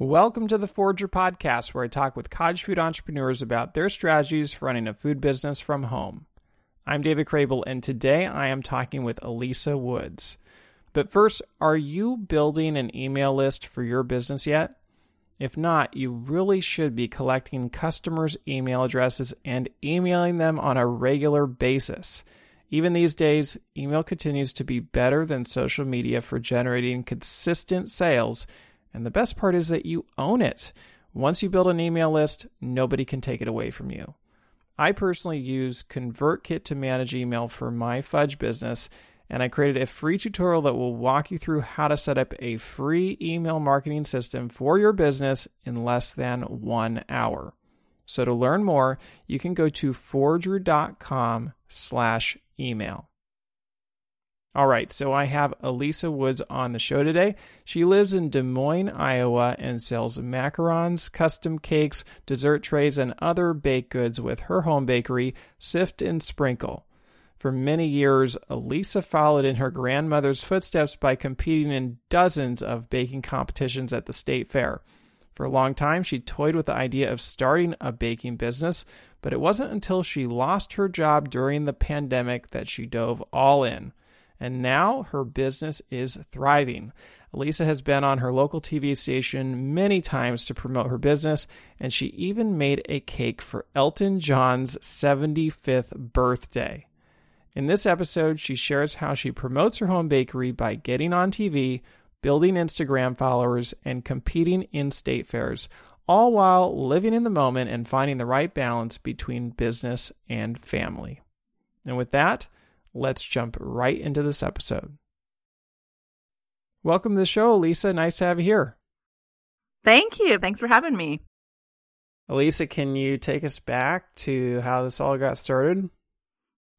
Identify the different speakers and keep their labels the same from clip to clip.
Speaker 1: Welcome to the Forrager Podcast, where I talk with cottage food entrepreneurs about their strategies for running a food business from home. I'm David Crabill, and today I am talking with Alisa Woods. But first, are you building an email list for your business yet? If not, you really should be collecting customers' email addresses and emailing them on a regular basis. Even these days, email continues to be better than social media for generating consistent sales and the best part is that you own it. Once you build an email list, nobody can take it away from you. I personally use ConvertKit to manage email for my fudge business, and I created a free tutorial that will walk you through how to set up a free email marketing system for your business in less than one hour. So to learn more, you can go to forrager.com slash email. All right, so I have Alisa Woods on the show today. She lives in Des Moines, Iowa, and sells macarons, custom cakes, dessert trays, and other baked goods with her home bakery, Sift and Sprinkle. For many years, Alisa followed in her grandmother's footsteps by competing in dozens of baking competitions at the state fair. For a long time, she toyed with the idea of starting a baking business, but it wasn't until she lost her job during the pandemic that she dove all in and now her business is thriving. Alisa has been on her local TV station many times to promote her business, and she even made a cake for Elton John's 75th birthday. In this episode, she shares how she promotes her home bakery by getting on TV, building Instagram followers, and competing in state fairs, all while living in the moment and finding the right balance between business and family. And with that, let's jump right into this episode. Welcome to the show, Alisa. Nice to have you here.
Speaker 2: Thank you. Thanks for having me.
Speaker 1: Alisa, can you take us back to how this all got started?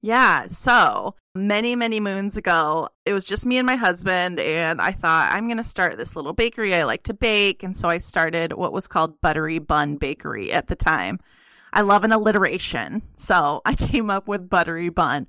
Speaker 2: Yeah, so many, many moons ago, it was just me and my husband, and I thought I'm going to start this little bakery. I like to bake, and so I started what was called Buttery Bun Bakery at the time. I love an alliteration, so I came up with Buttery Bun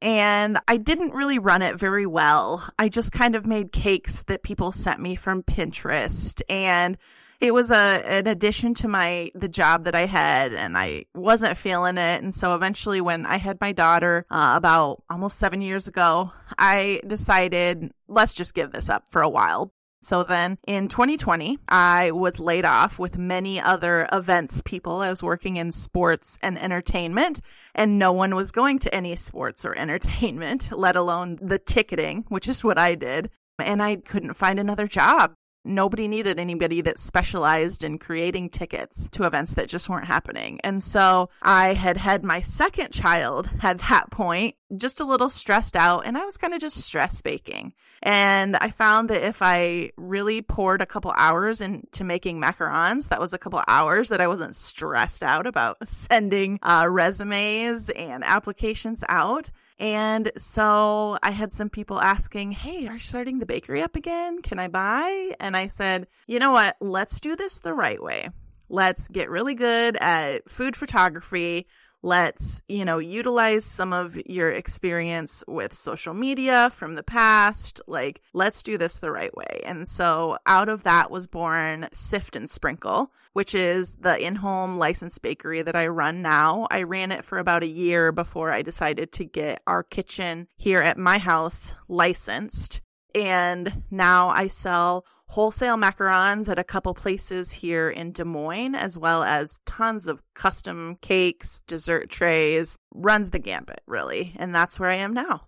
Speaker 2: and I didn't really run it very well. I just kind of made cakes that people sent me from Pinterest and it was a an addition to my the job that I had and I wasn't feeling it and so eventually when I had my daughter uh, about almost 7 years ago I decided let's just give this up for a while so then in 2020, I was laid off with many other events people. I was working in sports and entertainment, and no one was going to any sports or entertainment, let alone the ticketing, which is what I did. And I couldn't find another job nobody needed anybody that specialized in creating tickets to events that just weren't happening. And so I had had my second child at that point, just a little stressed out, and I was kind of just stress baking. And I found that if I really poured a couple hours into making macarons, that was a couple hours that I wasn't stressed out about sending uh, resumes and applications out. And so I had some people asking, Hey, are you starting the bakery up again? Can I buy? And I said, You know what? Let's do this the right way. Let's get really good at food photography. Let's, you know, utilize some of your experience with social media from the past. Like, let's do this the right way. And so out of that was born Sift and Sprinkle, which is the in home licensed bakery that I run now. I ran it for about a year before I decided to get our kitchen here at my house licensed. And now I sell wholesale macarons at a couple places here in Des Moines, as well as tons of custom cakes, dessert trays, runs the gambit, really. And that's where I am now.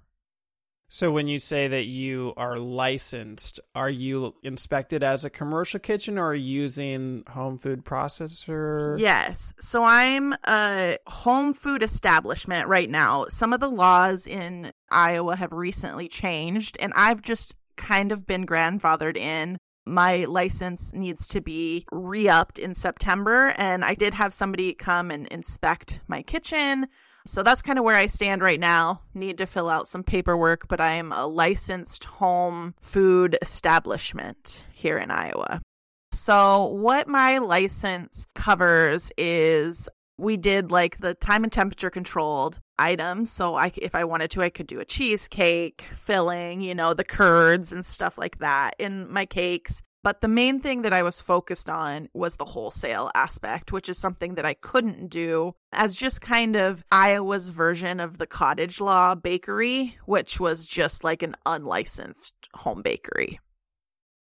Speaker 1: So, when you say that you are licensed, are you inspected as a commercial kitchen or are you using home food processor?
Speaker 2: Yes. So, I'm a home food establishment right now. Some of the laws in Iowa have recently changed, and I've just kind of been grandfathered in my license needs to be re upped in September. And I did have somebody come and inspect my kitchen. So that's kind of where I stand right now. Need to fill out some paperwork, but I am a licensed home food establishment here in Iowa. So, what my license covers is we did like the time and temperature controlled items. So I, if I wanted to, I could do a cheesecake filling, you know, the curds and stuff like that in my cakes. But the main thing that I was focused on was the wholesale aspect, which is something that I couldn't do as just kind of Iowa's version of the cottage law bakery, which was just like an unlicensed home bakery.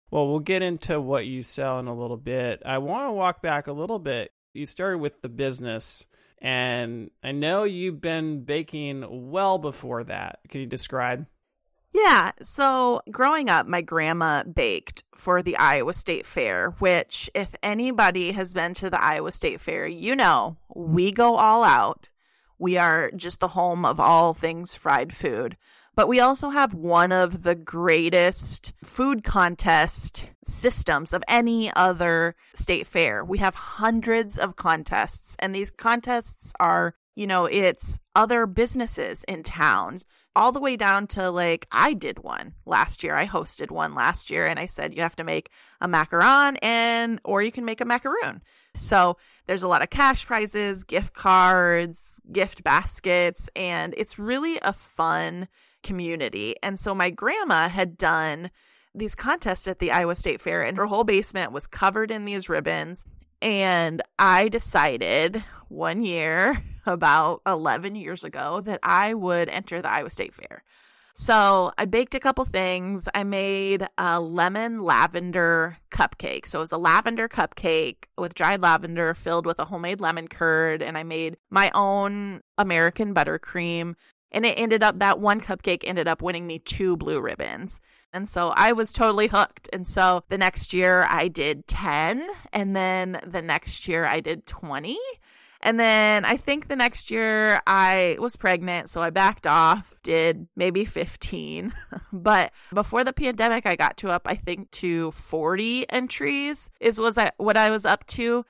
Speaker 1: Well, we'll get into what you sell in a little bit. I want to walk back a little bit. You started with the business, and I know you've been baking well before that. Can you describe?
Speaker 2: Yeah. So growing up, my grandma baked for the Iowa State Fair, which, if anybody has been to the Iowa State Fair, you know we go all out. We are just the home of all things fried food. But we also have one of the greatest food contest systems of any other state fair. We have hundreds of contests, and these contests are, you know, it's other businesses in town all the way down to like I did one last year. I hosted one last year and I said you have to make a macaron and or you can make a macaroon. So there's a lot of cash prizes, gift cards, gift baskets, and it's really a fun community. And so my grandma had done these contests at the Iowa State Fair and her whole basement was covered in these ribbons. And I decided one year about 11 years ago that I would enter the Iowa State Fair. So I baked a couple things. I made a lemon lavender cupcake. So it was a lavender cupcake with dried lavender filled with a homemade lemon curd. And I made my own American buttercream. And it ended up that one cupcake ended up winning me two blue ribbons. And so I was totally hooked. And so the next year I did 10. And then the next year I did 20. And then I think the next year I was pregnant, so I backed off, did maybe 15. but before the pandemic, I got to up, I think, to 40 entries, is was I, what I was up to.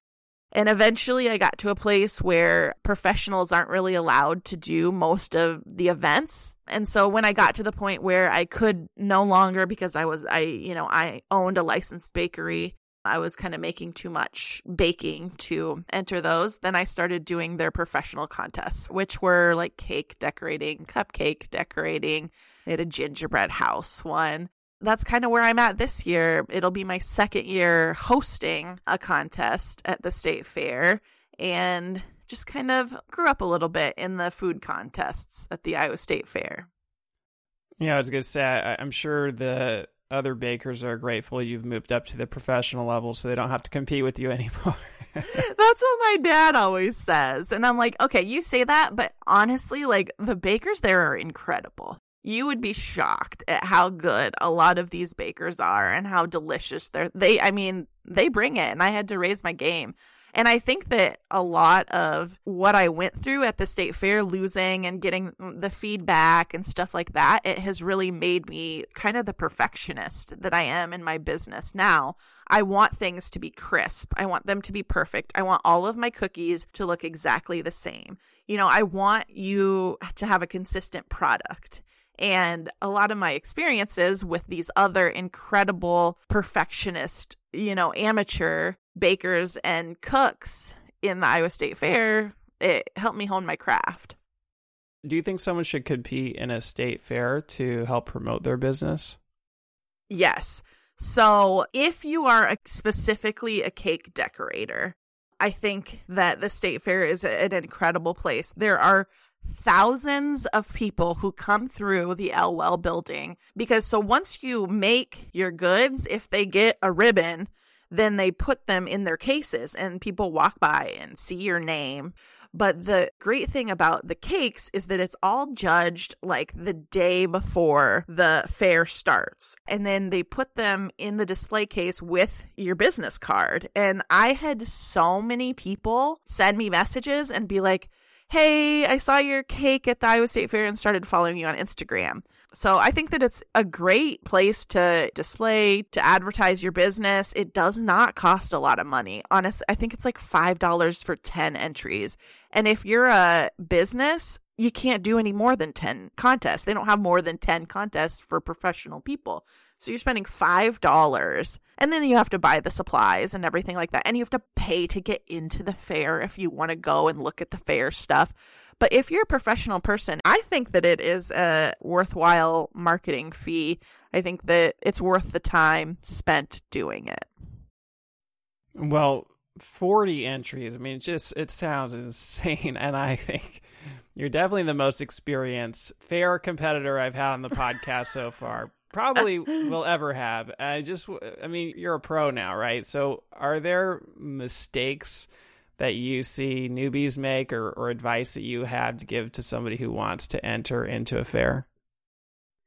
Speaker 2: And eventually I got to a place where professionals aren't really allowed to do most of the events. And so when I got to the point where I could no longer because I was I you know I owned a licensed bakery I was kind of making too much baking to enter those. Then I started doing their professional contests, which were like cake decorating, cupcake decorating. They had a gingerbread house one. That's kind of where I'm at this year. It'll be my second year hosting a contest at the state fair and just kind of grew up a little bit in the food contests at the Iowa State Fair.
Speaker 1: Yeah, I was going to say, I, I'm sure the other bakers are grateful you've moved up to the professional level so they don't have to compete with you anymore.
Speaker 2: That's what my dad always says. And I'm like, okay, you say that, but honestly, like the bakers there are incredible. You would be shocked at how good a lot of these bakers are and how delicious they're they I mean, they bring it and I had to raise my game. And I think that a lot of what I went through at the state fair, losing and getting the feedback and stuff like that, it has really made me kind of the perfectionist that I am in my business now. I want things to be crisp. I want them to be perfect. I want all of my cookies to look exactly the same. You know, I want you to have a consistent product. And a lot of my experiences with these other incredible perfectionist, you know, amateur bakers and cooks in the Iowa State Fair, it helped me hone my craft.
Speaker 1: Do you think someone should compete in a state fair to help promote their business?
Speaker 2: Yes. So, if you are a, specifically a cake decorator, I think that the state fair is an incredible place. There are thousands of people who come through the Elwell building because so once you make your goods, if they get a ribbon, then they put them in their cases and people walk by and see your name. But the great thing about the cakes is that it's all judged like the day before the fair starts. And then they put them in the display case with your business card. And I had so many people send me messages and be like, hey, I saw your cake at the Iowa State Fair and started following you on Instagram. So I think that it's a great place to display, to advertise your business. It does not cost a lot of money. Honestly, I think it's like $5 for 10 entries. And if you're a business, you can't do any more than 10 contests. They don't have more than 10 contests for professional people. So you're spending $5 and then you have to buy the supplies and everything like that. And you have to pay to get into the fair if you want to go and look at the fair stuff. But if you're a professional person, I think that it is a worthwhile marketing fee. I think that it's worth the time spent doing it.
Speaker 1: Well, 40 entries. I mean, it just it sounds insane and I think you're definitely the most experienced fair competitor I've had on the podcast so far. Probably will ever have. I just I mean, you're a pro now, right? So, are there mistakes that you see newbies make or, or advice that you have to give to somebody who wants to enter into a fair?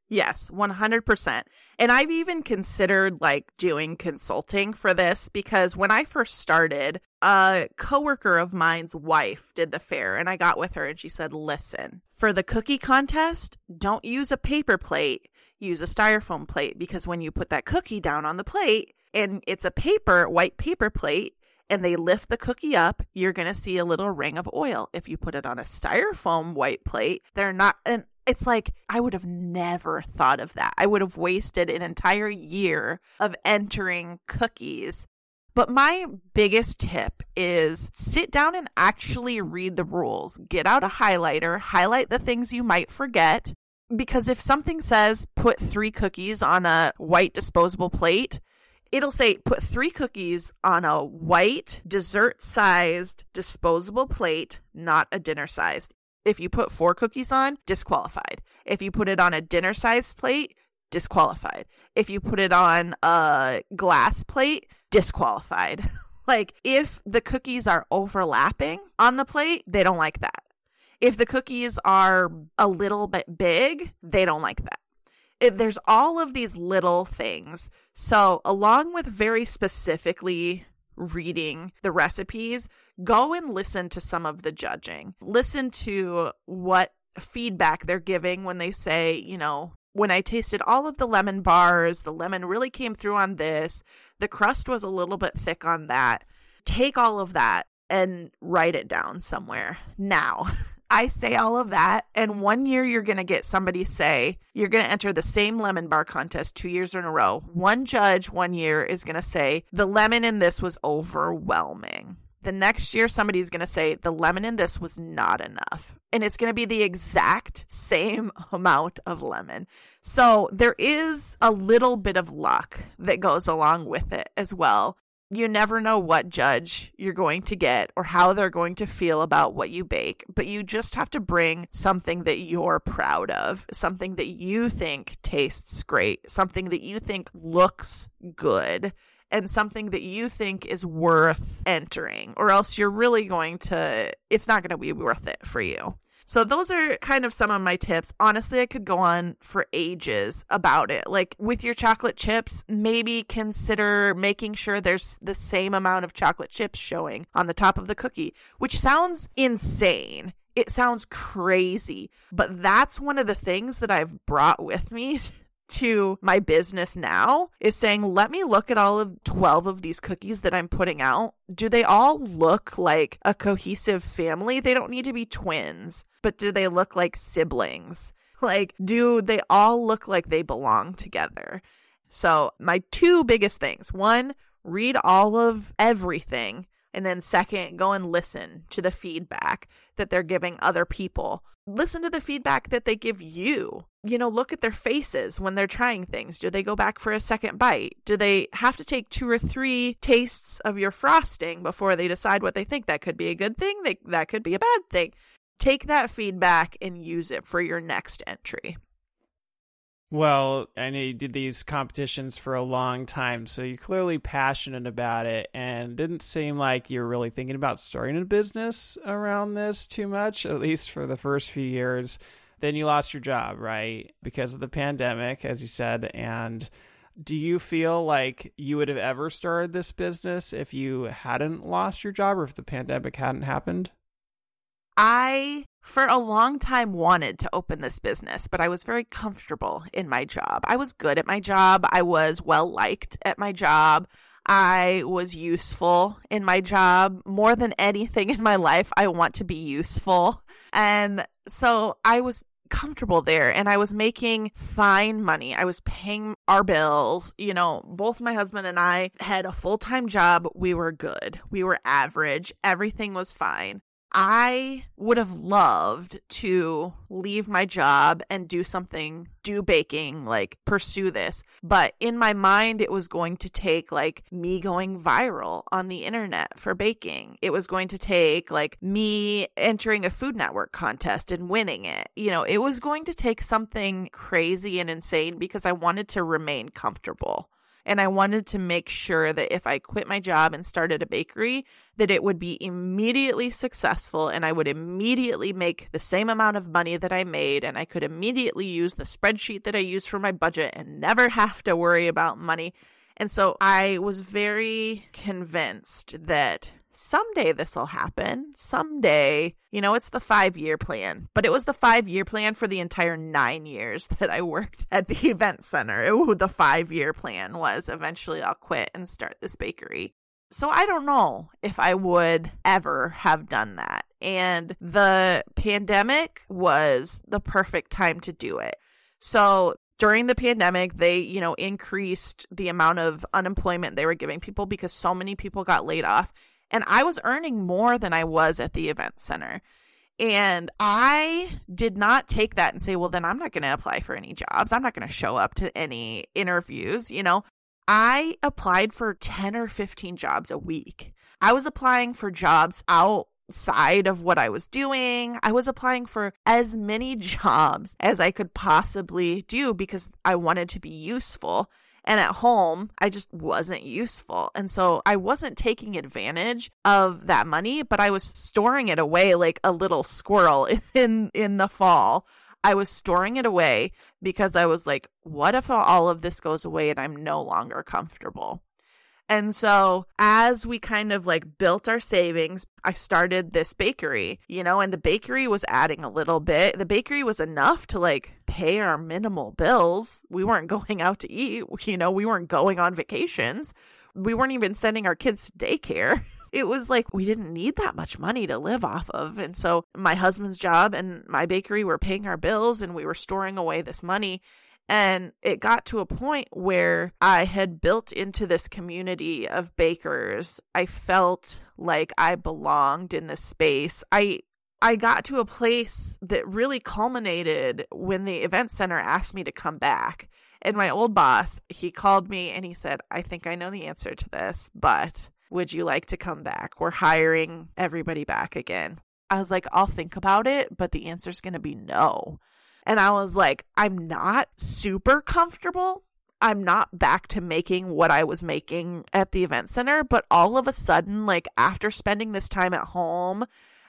Speaker 2: Yes, 100%. And I've even considered like doing consulting for this because when I first started, a coworker of mine's wife did the fair and I got with her and she said, "Listen, for the cookie contest, don't use a paper plate, use a styrofoam plate because when you put that cookie down on the plate and it's a paper, white paper plate, and they lift the cookie up, you're going to see a little ring of oil. If you put it on a styrofoam white plate, they're not and it's like I would have never thought of that. I would have wasted an entire year of entering cookies. But my biggest tip is sit down and actually read the rules. Get out a highlighter, highlight the things you might forget. Because if something says put three cookies on a white disposable plate, it'll say put three cookies on a white dessert sized disposable plate, not a dinner sized. If you put four cookies on, disqualified. If you put it on a dinner sized plate, disqualified. If you put it on a glass plate, disqualified. like if the cookies are overlapping on the plate, they don't like that. If the cookies are a little bit big, they don't like that. It, there's all of these little things. So, along with very specifically reading the recipes, go and listen to some of the judging. Listen to what feedback they're giving when they say, you know, when I tasted all of the lemon bars, the lemon really came through on this. The crust was a little bit thick on that. Take all of that and write it down somewhere now. I say all of that, and one year you're going to get somebody say, you're going to enter the same lemon bar contest two years in a row. One judge one year is going to say, the lemon in this was overwhelming. The next year, somebody's going to say, the lemon in this was not enough. And it's going to be the exact same amount of lemon. So there is a little bit of luck that goes along with it as well you never know what judge you're going to get or how they're going to feel about what you bake, but you just have to bring something that you're proud of, something that you think tastes great, something that you think looks good, and something that you think is worth entering, or else you're really going to, it's not going to be worth it for you. So those are kind of some of my tips. Honestly, I could go on for ages about it. Like with your chocolate chips, maybe consider making sure there's the same amount of chocolate chips showing on the top of the cookie, which sounds insane. It sounds crazy, but that's one of the things that I've brought with me to my business now is saying, let me look at all of 12 of these cookies that I'm putting out. Do they all look like a cohesive family? They don't need to be twins, but do they look like siblings? Like, do they all look like they belong together? So, my two biggest things one, read all of everything and then, second, go and listen to the feedback that they're giving other people. Listen to the feedback that they give you. You know, look at their faces when they're trying things. Do they go back for a second bite? Do they have to take two or three tastes of your frosting before they decide what they think? That could be a good thing, that could be a bad thing. Take that feedback and use it for your next entry.
Speaker 1: Well, I know you did these competitions for a long time, so you're clearly passionate about it and didn't seem like you're really thinking about starting a business around this too much, at least for the first few years. Then you lost your job, right? Because of the pandemic, as you said. And do you feel like you would have ever started this business if you hadn't lost your job or if the pandemic hadn't happened?
Speaker 2: I, for a long time, wanted to open this business, but I was very comfortable in my job. I was good at my job. I was well liked at my job. I was useful in my job. More than anything in my life, I want to be useful. And so I was comfortable there and I was making fine money. I was paying our bills. You know, both my husband and I had a full time job. We were good. We were average. Everything was fine. I would have loved to leave my job and do something, do baking, like pursue this. But in my mind, it was going to take like me going viral on the internet for baking. It was going to take like me entering a Food Network contest and winning it. You know, it was going to take something crazy and insane because I wanted to remain comfortable. And I wanted to make sure that if I quit my job and started a bakery, that it would be immediately successful and I would immediately make the same amount of money that I made and I could immediately use the spreadsheet that I used for my budget and never have to worry about money. And so I was very convinced that someday this will happen. Someday, you know, it's the five year plan, but it was the five year plan for the entire nine years that I worked at the event center. It, the five year plan was eventually I'll quit and start this bakery. So I don't know if I would ever have done that. And the pandemic was the perfect time to do it. So during the pandemic, they, you know, increased the amount of unemployment they were giving people because so many people got laid off and I was earning more than I was at the event center. And I did not take that and say, well, then I'm not going to apply for any jobs. I'm not going to show up to any interviews. You know, I applied for 10 or 15 jobs a week. I was applying for jobs outside of what I was doing. I was applying for as many jobs as I could possibly do because I wanted to be useful. And at home, I just wasn't useful. And so I wasn't taking advantage of that money, but I was storing it away like a little squirrel in in the fall. I was storing it away because I was like, what if all of this goes away and I'm no longer comfortable? And so as we kind of like built our savings, I started this bakery, you know, and the bakery was adding a little bit. The bakery was enough to like pay our minimal bills. We weren't going out to eat, you know, we weren't going on vacations. We weren't even sending our kids to daycare. It was like we didn't need that much money to live off of. And so my husband's job and my bakery were paying our bills and we were storing away this money. And it got to a point where I had built into this community of bakers. I felt like I belonged in this space. I I got to a place that really culminated when the event center asked me to come back. And my old boss, he called me and he said, I think I know the answer to this, but would you like to come back? We're hiring everybody back again. I was like, I'll think about it, but the answer's going to be no. And I was like, I'm not super comfortable. I'm not back to making what I was making at the event center. But all of a sudden, like after spending this time at home,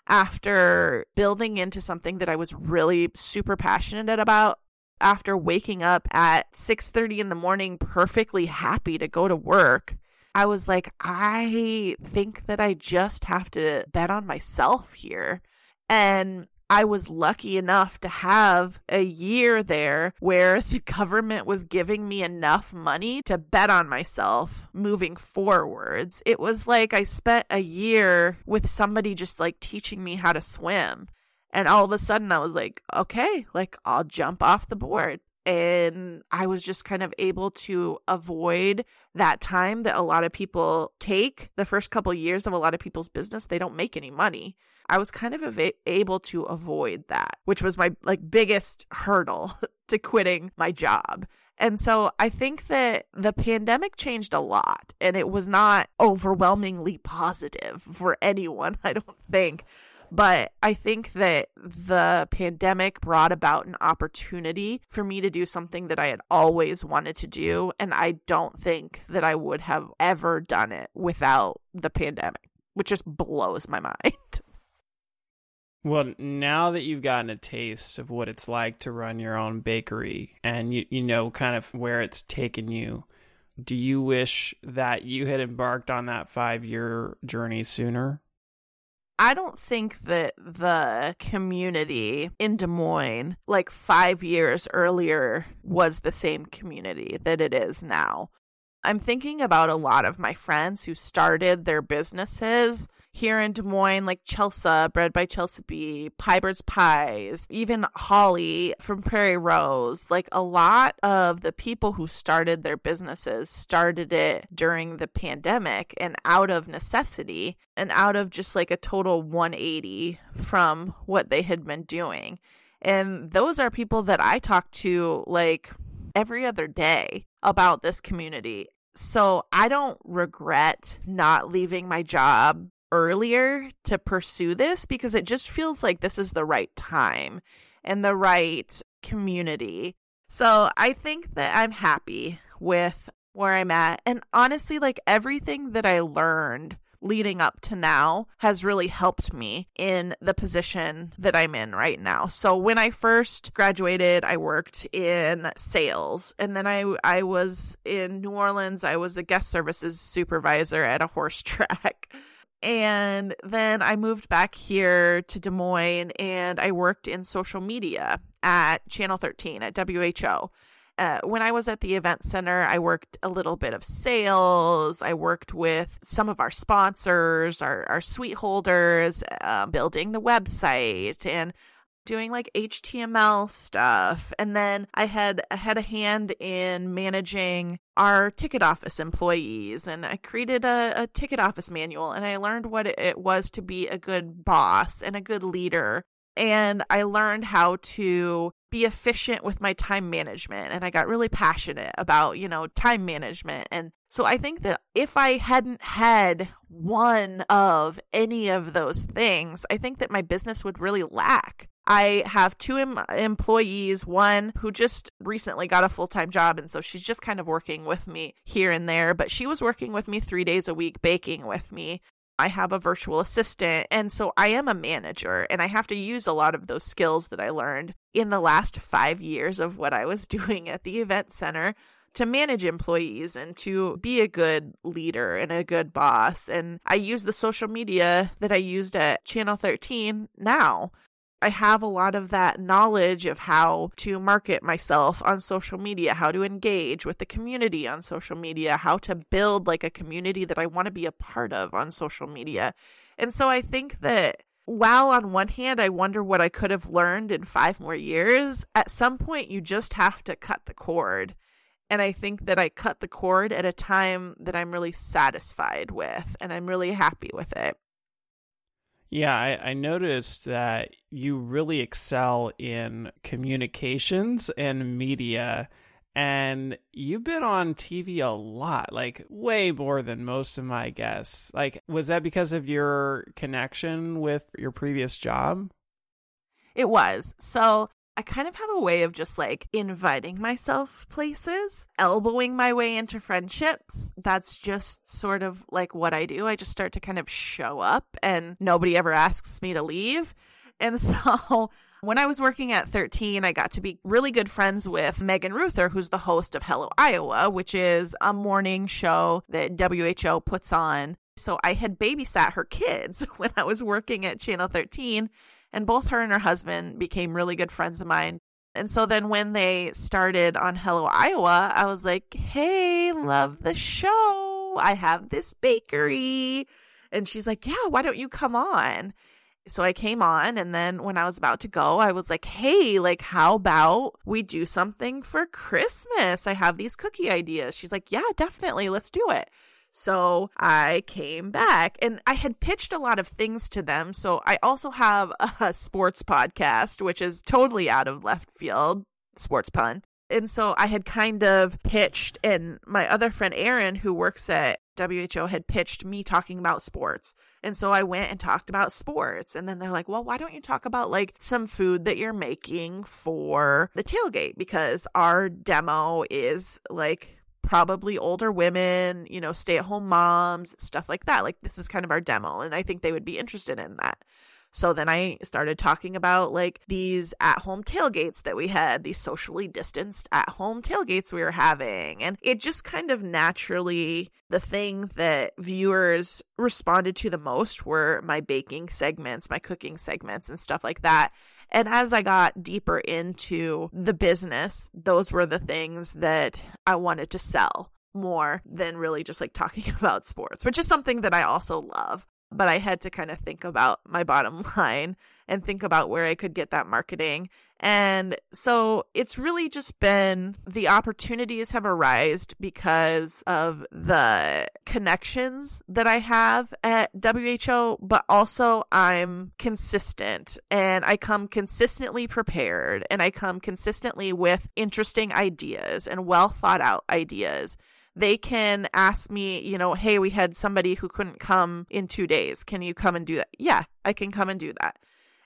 Speaker 2: after building into something that I was really super passionate about, after waking up at 6:30 in the morning perfectly happy to go to work, I was like, I think that I just have to bet on myself here. And I was lucky enough to have a year there where the government was giving me enough money to bet on myself moving forwards. It was like I spent a year with somebody just like teaching me how to swim. And all of a sudden I was like, okay, like I'll jump off the board. And I was just kind of able to avoid that time that a lot of people take. The first couple years of a lot of people's business, they don't make any money. I was kind of av- able to avoid that, which was my like biggest hurdle to quitting my job. And so I think that the pandemic changed a lot and it was not overwhelmingly positive for anyone, I don't think. But I think that the pandemic brought about an opportunity for me to do something that I had always wanted to do. And I don't think that I would have ever done it without the pandemic, which just blows my mind.
Speaker 1: Well, now that you've gotten a taste of what it's like to run your own bakery and you, you know kind of where it's taken you, do you wish that you had embarked on that five year journey sooner?
Speaker 2: I don't think that the community in Des Moines, like five years earlier, was the same community that it is now. I'm thinking about a lot of my friends who started their businesses here in Des Moines, like Chelsea, Bread by Chelsea B, Pie Bird's Pies, even Holly from Prairie Rose. Like a lot of the people who started their businesses started it during the pandemic and out of necessity and out of just like a total 180 from what they had been doing. And those are people that I talk to like every other day about this community. So I don't regret not leaving my job earlier to pursue this because it just feels like this is the right time and the right community. So I think that I'm happy with where I'm at. And honestly, like everything that I learned leading up to now has really helped me in the position that I'm in right now. So when I first graduated, I worked in sales and then I I was in New Orleans. I was a guest services supervisor at a horse track. And then I moved back here to Des Moines and I worked in social media at Channel 13 at WHO uh, when I was at the event center, I worked a little bit of sales. I worked with some of our sponsors, our, our suite holders, uh, building the website and doing like HTML stuff. And then I had I had a hand in managing our ticket office employees and I created a, a ticket office manual and I learned what it was to be a good boss and a good leader. And I learned how to be efficient with my time management and I got really passionate about, you know, time management. And so I think that if I hadn't had one of any of those things, I think that my business would really lack. I have two em- employees, one who just recently got a full time job. And so she's just kind of working with me here and there, but she was working with me three days a week, baking with me. I have a virtual assistant. And so I am a manager and I have to use a lot of those skills that I learned in the last five years of what I was doing at the event center to manage employees and to be a good leader and a good boss. And I use the social media that I used at Channel 13 now I have a lot of that knowledge of how to market myself on social media, how to engage with the community on social media, how to build like a community that I want to be a part of on social media. And so I think that while on one hand I wonder what I could have learned in 5 more years, at some point you just have to cut the cord. And I think that I cut the cord at a time that I'm really satisfied with and I'm really happy with it.
Speaker 1: Yeah, I, I, noticed that you really excel in communications and media, and you've been on TV a lot, like way more than most of my guests. Like, was that because of your connection with your previous job?
Speaker 2: It was. So I kind of have a way of just like inviting myself places, elbowing my way into friendships. That's just sort of like what I do. I just start to kind of show up and nobody ever asks me to leave. And so when I was working at 13, I got to be really good friends with Megan Ruther, who's the host of Hello Iowa, which is a morning show that WHO puts on. So I had babysat her kids when I was working at Channel 13 and both her and her husband became really good friends of mine. And so then when they started on Hello Iowa, I was like, hey, love the show. I have this bakery. And she's like, yeah, why don't you come on? So I came on. And then when I was about to go, I was like, hey, like, how about we do something for Christmas? I have these cookie ideas. She's like, yeah, definitely. Let's do it. So I came back and I had pitched a lot of things to them. So I also have a sports podcast, which is totally out of left field, sports pun. And so I had kind of pitched, and my other friend Aaron, who works at WHO, had pitched me talking about sports. And so I went and talked about sports. And then they're like, well, why don't you talk about like some food that you're making for the tailgate? Because our demo is like probably older women, you know, stay at home moms, stuff like that. Like, this is kind of our demo. And I think they would be interested in that. So then I started talking about like these at home tailgates that we had, these socially distanced at home tailgates we were having. And it just kind of naturally, the thing that viewers responded to the most were my baking segments, my cooking segments, and stuff like that. And as I got deeper into the business, those were the things that I wanted to sell. more than really just like talking about sports, which is something that I also love. But I had to kind of think about my bottom line and think about where I could get that marketing. And so it's really just been the opportunities have arisen because of the connections that I have at WHO, but also I'm consistent and I come consistently prepared and I come consistently with interesting ideas and well thought out ideas they can ask me, you know, hey, we had somebody who couldn't come in two days. Can you come and do that? Yeah, I can come and do that.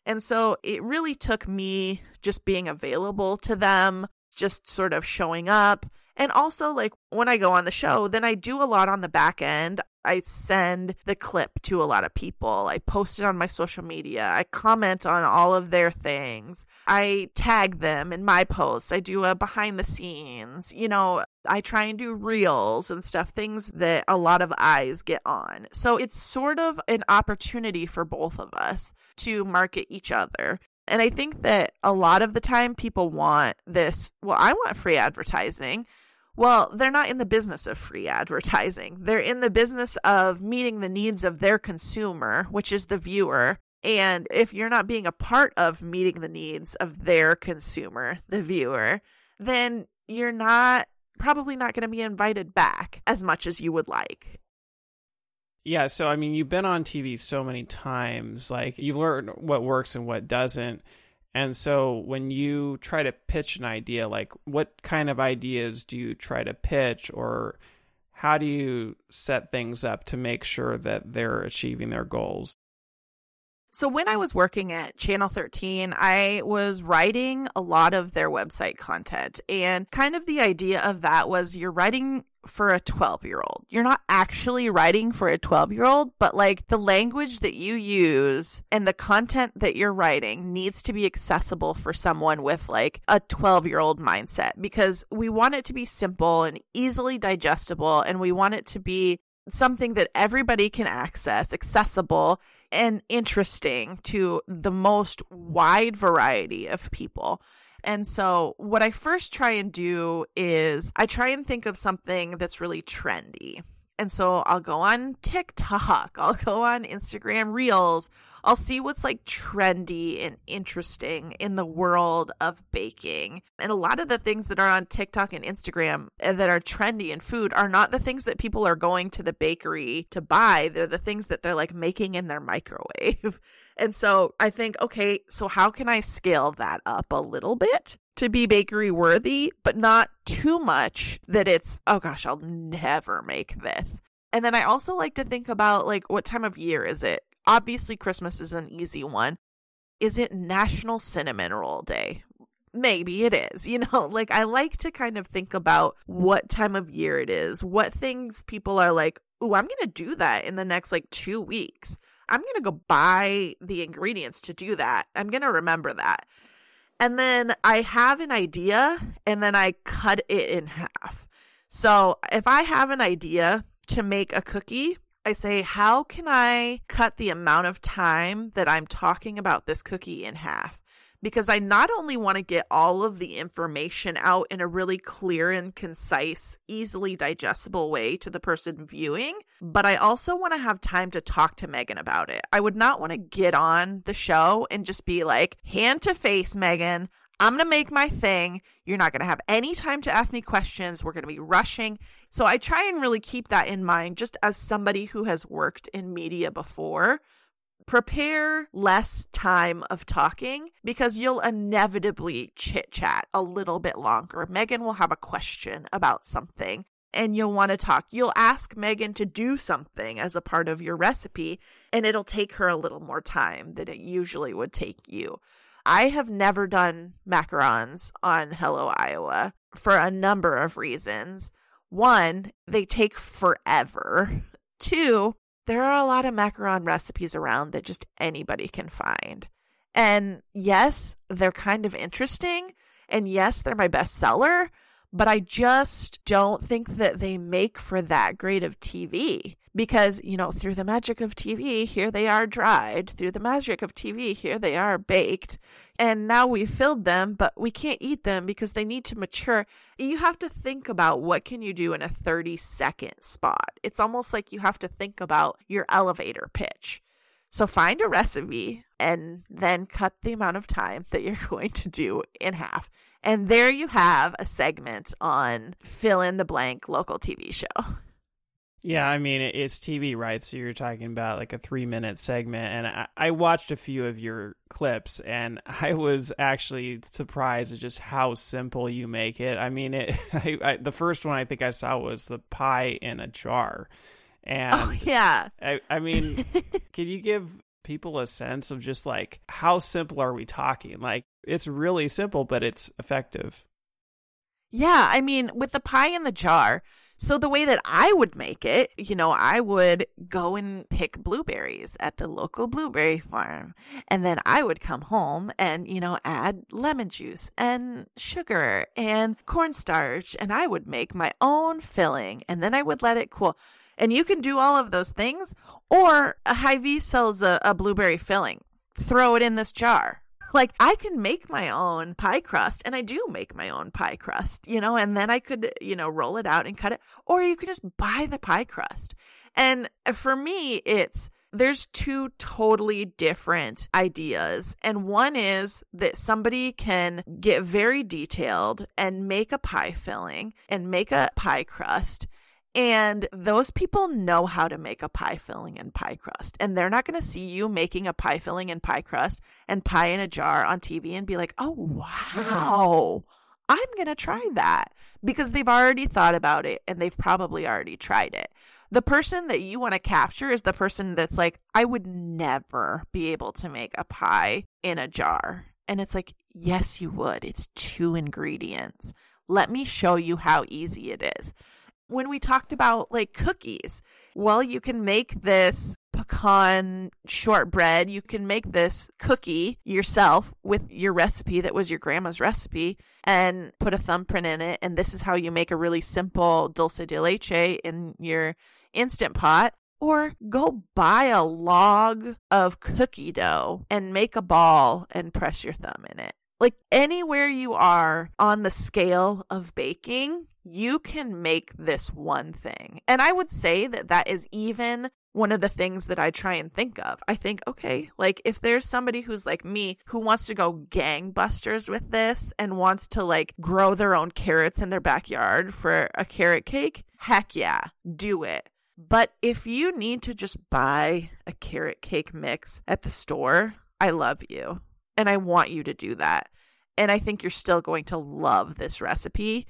Speaker 2: And so it really took me just being available to them, just sort of showing up. And also, like when I go on the show, then I do a lot on the back end. I send the clip to a lot of people. I post it on my social media. I comment on all of their things. I tag them in my posts. I do a behind the scenes. You know, I try and do reels and stuff, things that a lot of eyes get on. So it's sort of an opportunity for both of us to market each other. And I think that a lot of the time people want this, well, I want free advertising. Well, they're not in the business of free advertising. They're in the business of meeting the needs of their consumer, which is the viewer. And if you're not being a part of meeting the needs of their consumer, the viewer, then you're not probably not going to be invited back as much as you would like.
Speaker 1: Yeah, so I mean, you've been on TV so many times, like you've learned what works and what doesn't. And so when you try to pitch an idea, like what kind of ideas do you try to pitch or how do you set things up to make sure that they're achieving their goals?
Speaker 2: So, when I was working at Channel 13, I was writing a lot of their website content. And kind of the idea of that was you're writing for a 12 year old. You're not actually writing for a 12 year old, but like the language that you use and the content that you're writing needs to be accessible for someone with like a 12 year old mindset because we want it to be simple and easily digestible and we want it to be something that everybody can access, accessible, and interesting to the most wide variety of people. And so, what I first try and do is I try and think of something that's really trendy. And so I'll go on TikTok, I'll go on Instagram Reels, I'll see what's like trendy and interesting in the world of baking. And a lot of the things that are on TikTok and Instagram eh, that are trendy in food are not the things that people are going to the bakery to buy. They're the things that they're like making in their microwave. And so I think, okay, so how can I scale that up a little bit? To be bakery worthy, but not too much that it's, oh gosh, I'll never make this. And then I also like to think about like what time of year is it? Obviously Christmas is an easy one. Is it National Cinnamon Roll Day? Maybe it is. You know, like I like to kind of think about what time of year it is, what things people are like, "Ooh, I'm going to do that in the next like 2 weeks." I'm going to go buy the ingredients to do that. I'm going to remember that. And then I have an idea and then I cut it in half. So if I have an idea to make a cookie, I say, how can I cut the amount of time that I'm talking about this cookie in half? Because I not only want to get all of the information out in a really clear and concise, easily digestible way to the person viewing, but I also want to have time to talk to Megan about it. I would not want to get on the show and just be like, hand to face, Megan. I'm going to make my thing. You're not going to have any time to ask me questions. We're going to be rushing. So I try and really keep that in mind just as somebody who has worked in media before prepare less time of talking because you'll inevitably chit chat a little bit longer. Megan will have a question about something and you'll want to talk. You'll ask Megan to do something as a part of your recipe, and it'll take her a little more time than it usually would take you. I have never done macarons on Hello Iowa for a number of reasons. One, they take forever. Two, there are a lot of macaron recipes around that just anybody can find. And yes, they're kind of interesting. And yes, they're my best seller, but I just don't think that they make for that great of TV because, you know, through the magic of TV, here they are dried. Through the magic of TV, here they are baked. And now we've filled them, but we can't eat them because they need to mature. You have to think about what can you do in a 30 second spot. It's almost like you have to think about your elevator pitch. So find a recipe and then cut the amount of time that you're going to do in half. And there you have a segment on fill in the blank local TV show.
Speaker 1: Yeah, I mean it's TV, right? So you're talking about like a three minute segment, and I, I, watched a few of your clips, and I was actually surprised at just how simple you make it. I mean, it. I, I, the first one I think I saw was the pie in a jar, oh, and
Speaker 2: oh yeah,
Speaker 1: I, I mean, can you give people a sense of just like how simple are we talking? Like it's really simple, but it's effective.
Speaker 2: Yeah, I mean, with the pie in the jar so the way that I would make it, you know, I would go and pick blueberries at the local blueberry farm. And then I would come home and, you know, add lemon juice and sugar and cornstarch. And I would make my own filling and then I would let it cool. And you can do all of those things. Or a Hy-Vee sells a, a blueberry filling. Throw it in this jar like I can make my own pie crust and I do make my own pie crust, you know, and then I could, you know, roll it out and cut it or you could just buy the pie crust. And uh, for me, it's there's two totally different ideas. And one is that somebody can get very detailed and make a pie filling and make a pie crust and those people know how to make a pie filling and pie crust. And they're not going to see you making a pie filling and pie crust and pie in a jar on TV and be like, oh, wow, I'm going to try that because they've already thought about it and they've probably already tried it. The person that you want to capture is the person that's like, I would never be able to make a pie in a jar. And it's like, yes, you would. It's two ingredients. Let me show you how easy it is when we talked about like cookies, well, you can make this pecan shortbread. You can make this cookie yourself with your recipe that was your grandma's recipe and put a thumbprint in it. And this is how you make a really simple dulce de leche in your instant pot. Or go buy a log of cookie dough and make a ball and press your thumb in it. Like anywhere you are on the scale of baking, you can make this one thing. And I would say that that is even one of the things that I try and think of. I think, okay, like if there's somebody who's like me who wants to go gangbusters with this and wants to like grow their own carrots in their backyard for a carrot cake, heck yeah, do it. But if you need to just buy a carrot cake mix at the store, I love you and I want you to do that. And I think you're still going to love this recipe.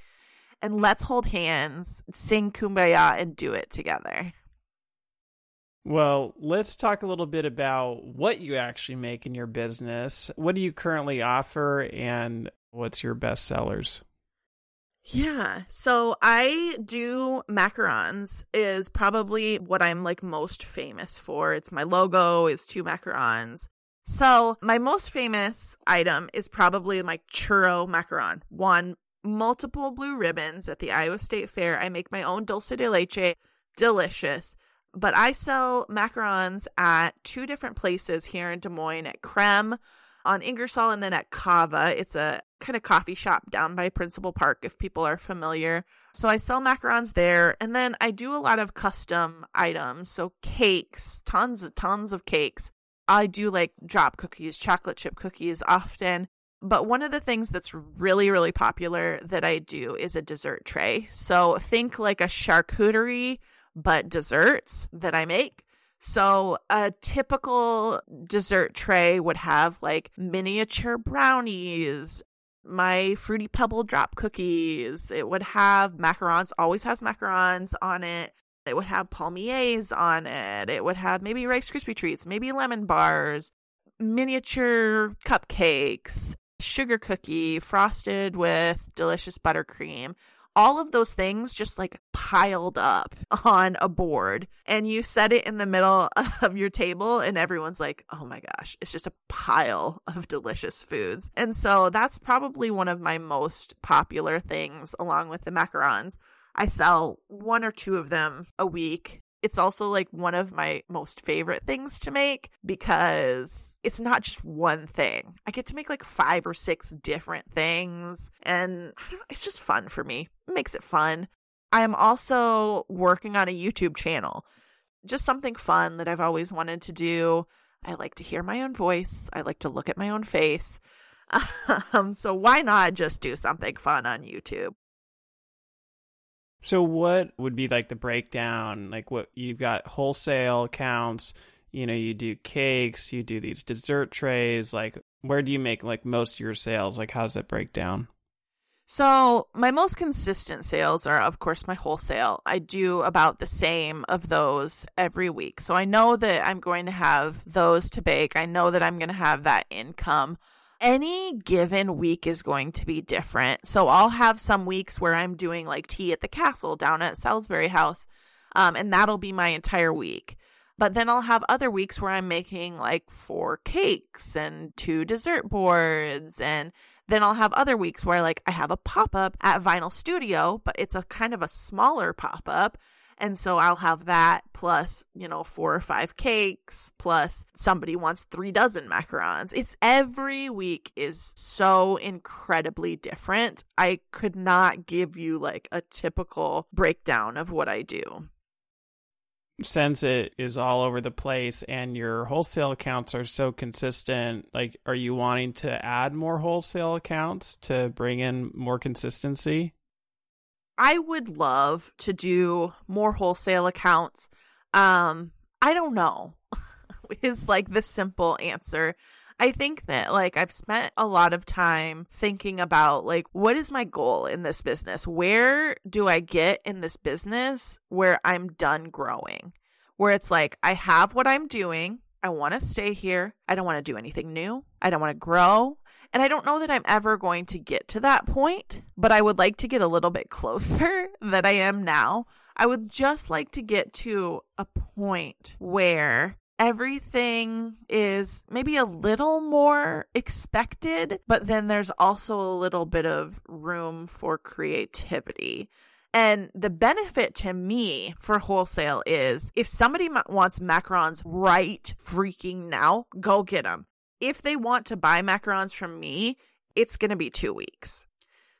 Speaker 2: And let's hold hands, sing kumbaya, and do it together.
Speaker 1: Well, let's talk a little bit about what you actually make in your business. What do you currently offer, and what's your best sellers?
Speaker 2: Yeah. So I do macarons is probably what I'm like most famous for. It's my logo is two macarons. So, my most famous item is probably my churro macaron. Won multiple blue ribbons at the Iowa State Fair. I make my own dulce de leche, delicious. But I sell macarons at two different places here in Des Moines at Creme on Ingersoll and then at Kava. It's a kind of coffee shop down by Principal Park if people are familiar. So I sell macarons there and then I do a lot of custom items, so cakes, tons of tons of cakes. I do like drop cookies, chocolate chip cookies often. But one of the things that's really, really popular that I do is a dessert tray. So think like a charcuterie, but desserts that I make. So a typical dessert tray would have like miniature brownies, my fruity pebble drop cookies. It would have macarons, always has macarons on it. It would have palmiers on it. It would have maybe Rice Krispie treats, maybe lemon bars, miniature cupcakes, sugar cookie frosted with delicious buttercream. All of those things just like piled up on a board, and you set it in the middle of your table, and everyone's like, oh my gosh, it's just a pile of delicious foods. And so that's probably one of my most popular things, along with the macarons. I sell one or two of them a week. It's also like one of my most favorite things to make because it's not just one thing. I get to make like five or six different things and it's just fun for me. It makes it fun. I am also working on a YouTube channel. Just something fun that I've always wanted to do. I like to hear my own voice. I like to look at my own face. Um, so why not just do something fun on YouTube?
Speaker 1: So what would be like the breakdown? Like what you've got wholesale accounts, you know, you do cakes, you do these dessert trays, like where do you make like most of your sales? Like how does that break down?
Speaker 2: So, my most consistent sales are, of course, my wholesale. I do about the same of those every week. So, I know that I'm going to have those to bake. I know that I'm going to have that income any given week is going to be different. So I'll have some weeks where I'm doing like tea at the castle down at Salisbury House, um, and that'll be my entire week. But then I'll have other weeks where I'm making like four cakes and two dessert boards. And then I'll have other weeks where like I have a pop up at Vinyl Studio, but it's a kind of a smaller pop up. And so I'll have that plus, you know, four or five cakes, plus somebody wants three dozen macarons. It's every week is so incredibly different. I could not give you like a typical breakdown of what I do
Speaker 1: since it is all over the place and your wholesale accounts are so consistent, like are you wanting to add more wholesale accounts to bring in more consistency?
Speaker 2: I would love to do more wholesale accounts. Um, I don't know. is like the simple answer. I think that like I've spent a lot of time thinking about like what is my goal in this business? Where do I get in this business where I'm done growing? Where it's like I have what I'm doing, I want to stay here. I don't want to do anything new. I don't want to grow. And I don't know that I'm ever going to get to that point, but I would like to get a little bit closer than I am now. I would just like to get to a point where everything is maybe a little more expected, but then there's also a little bit of room for creativity. And the benefit to me for wholesale is if somebody wants macarons right freaking now, go get them if they want to buy macarons from me, it's going to be two weeks.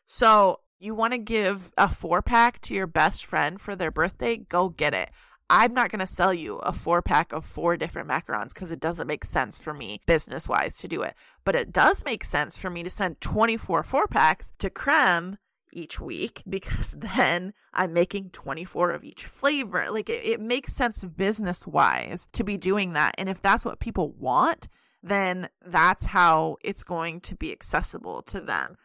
Speaker 2: So you want to give a four pack to your best friend for their birthday, go get it. I'm not going to sell you a four pack of four different macarons because it doesn't make sense for me business wise to do it. But it does make sense for me to send 24 four packs to Creme each week because then I'm making 24 of each flavor. Like it, it makes sense business wise to be doing that. And if that's what people want, then that's how it's going to be accessible to them.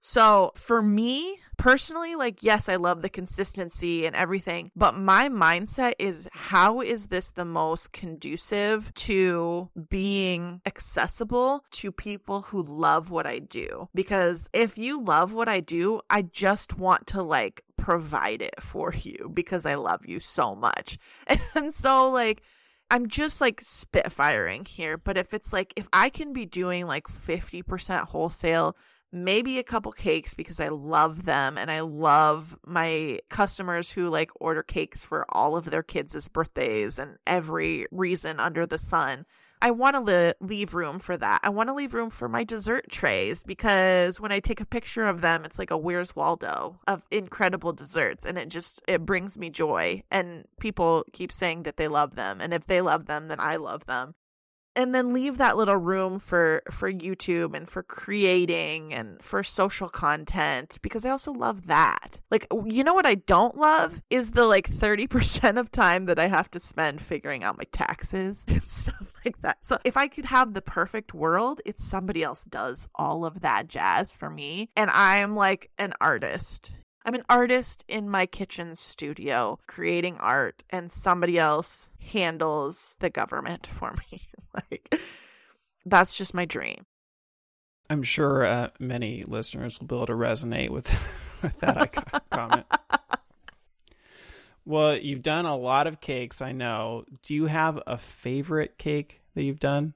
Speaker 2: So for me personally, like, yes, I love the consistency and everything, but my mindset is how is this the most conducive to being accessible to people who love what I do? Because if you love what I do, I just want to like provide it for you because I love you so much. And so, like, I'm just like spitfiring here, but if it's like if I can be doing like 50% wholesale, maybe a couple cakes because I love them and I love my customers who like order cakes for all of their kids' birthdays and every reason under the sun. I want to li- leave room for that. I want to leave room for my dessert trays because when I take a picture of them, it's like a Where's Waldo of incredible desserts, and it just it brings me joy. And people keep saying that they love them, and if they love them, then I love them and then leave that little room for for YouTube and for creating and for social content because I also love that. Like you know what I don't love is the like 30% of time that I have to spend figuring out my taxes and stuff like that. So if I could have the perfect world, it's somebody else does all of that jazz for me and I'm like an artist I'm an artist in my kitchen studio creating art, and somebody else handles the government for me. like, that's just my dream.
Speaker 1: I'm sure uh, many listeners will be able to resonate with, with that comment. Well, you've done a lot of cakes, I know. Do you have a favorite cake that you've done?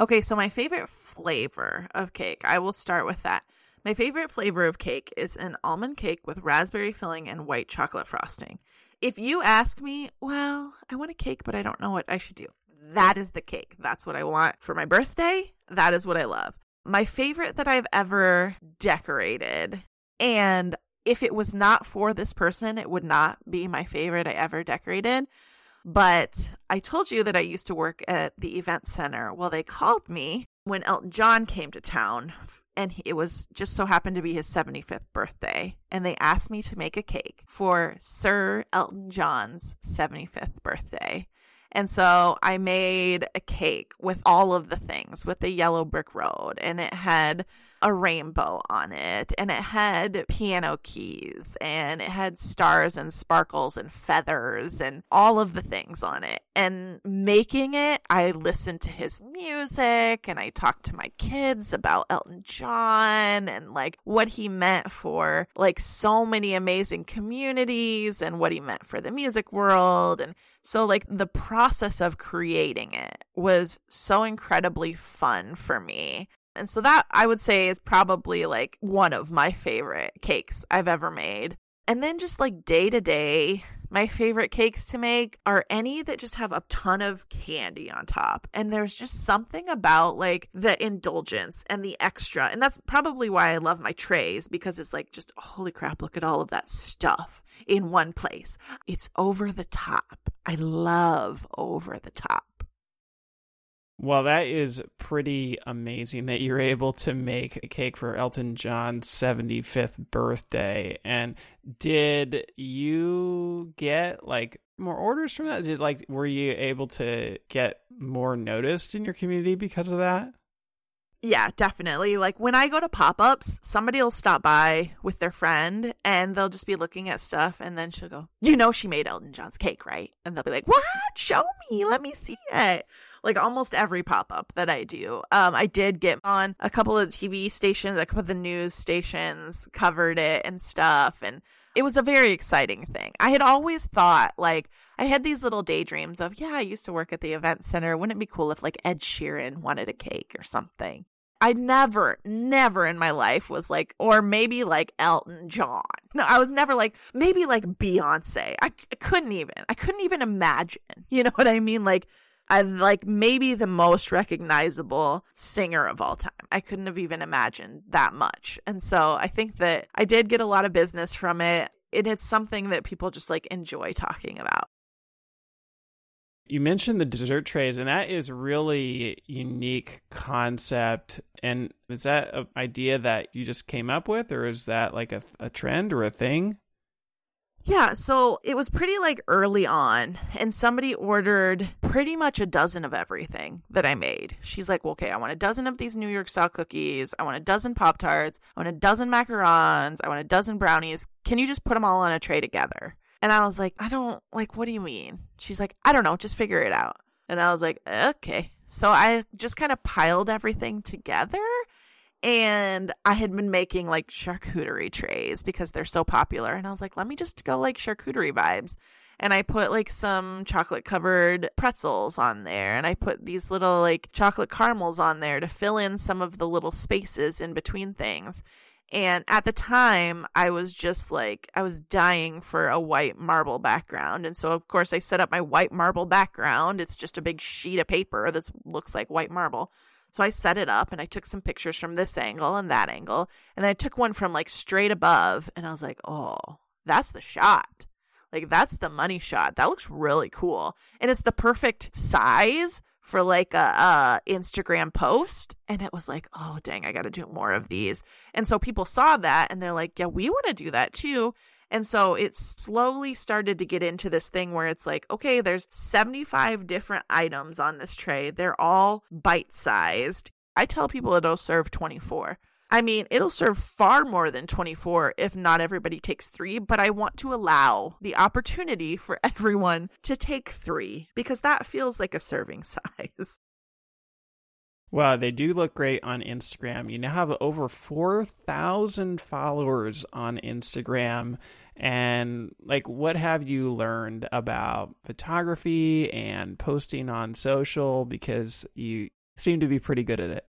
Speaker 2: Okay, so my favorite flavor of cake, I will start with that. My favorite flavor of cake is an almond cake with raspberry filling and white chocolate frosting. If you ask me, well, I want a cake, but I don't know what I should do. That is the cake. That's what I want for my birthday. That is what I love. My favorite that I've ever decorated, and if it was not for this person, it would not be my favorite I ever decorated. But I told you that I used to work at the event center. Well, they called me when Elton John came to town and it was just so happened to be his 75th birthday. And they asked me to make a cake for Sir Elton John's 75th birthday. And so I made a cake with all of the things with the yellow brick road, and it had a rainbow on it and it had piano keys and it had stars and sparkles and feathers and all of the things on it. And making it, I listened to his music and I talked to my kids about Elton John and like what he meant for like so many amazing communities and what he meant for the music world. And so, like, the process of creating it was so incredibly fun for me. And so that I would say is probably like one of my favorite cakes I've ever made. And then just like day to day, my favorite cakes to make are any that just have a ton of candy on top. And there's just something about like the indulgence and the extra. And that's probably why I love my trays because it's like just holy crap, look at all of that stuff in one place. It's over the top. I love over the top.
Speaker 1: Well, that is pretty amazing that you're able to make a cake for Elton John's 75th birthday. And did you get like more orders from that? Did like were you able to get more noticed in your community because of that?
Speaker 2: Yeah, definitely. Like when I go to pop ups, somebody will stop by with their friend and they'll just be looking at stuff. And then she'll go, You know, she made Elton John's cake, right? And they'll be like, What? Show me. Let me see it. Like almost every pop up that I do. Um, I did get on a couple of TV stations, a couple of the news stations covered it and stuff. And it was a very exciting thing. I had always thought, like, I had these little daydreams of, yeah, I used to work at the event center. Wouldn't it be cool if, like, Ed Sheeran wanted a cake or something? I never, never in my life was like, or maybe like Elton John. No, I was never like, maybe like Beyonce. I, I couldn't even, I couldn't even imagine. You know what I mean? Like, I like maybe the most recognizable singer of all time. I couldn't have even imagined that much. And so I think that I did get a lot of business from it. And It is something that people just like enjoy talking about.
Speaker 1: You mentioned the dessert trays, and that is really unique concept. And is that an idea that you just came up with, or is that like a, a trend or a thing?
Speaker 2: Yeah, so it was pretty like early on, and somebody ordered pretty much a dozen of everything that I made. She's like, well, okay, I want a dozen of these New York style cookies. I want a dozen Pop Tarts. I want a dozen macarons. I want a dozen brownies. Can you just put them all on a tray together? And I was like, I don't, like, what do you mean? She's like, I don't know, just figure it out. And I was like, okay. So I just kind of piled everything together and I had been making like charcuterie trays because they're so popular. And I was like, let me just go like charcuterie vibes. And I put like some chocolate covered pretzels on there. And I put these little like chocolate caramels on there to fill in some of the little spaces in between things. And at the time, I was just like, I was dying for a white marble background. And so, of course, I set up my white marble background. It's just a big sheet of paper that looks like white marble. So I set it up and I took some pictures from this angle and that angle. And I took one from like straight above and I was like, oh, that's the shot. Like that's the money shot. That looks really cool. And it's the perfect size for like a, a, Instagram post and it was like, "Oh, dang, I got to do more of these." And so people saw that and they're like, "Yeah, we want to do that too." And so it slowly started to get into this thing where it's like, okay, there's 75 different items on this tray. They're all bite sized. I tell people it'll serve 24. I mean, it'll serve far more than 24 if not everybody takes three, but I want to allow the opportunity for everyone to take three because that feels like a serving size.
Speaker 1: Wow, they do look great on Instagram. You now have over 4,000 followers on Instagram. And, like, what have you learned about photography and posting on social? Because you seem to be pretty good at it.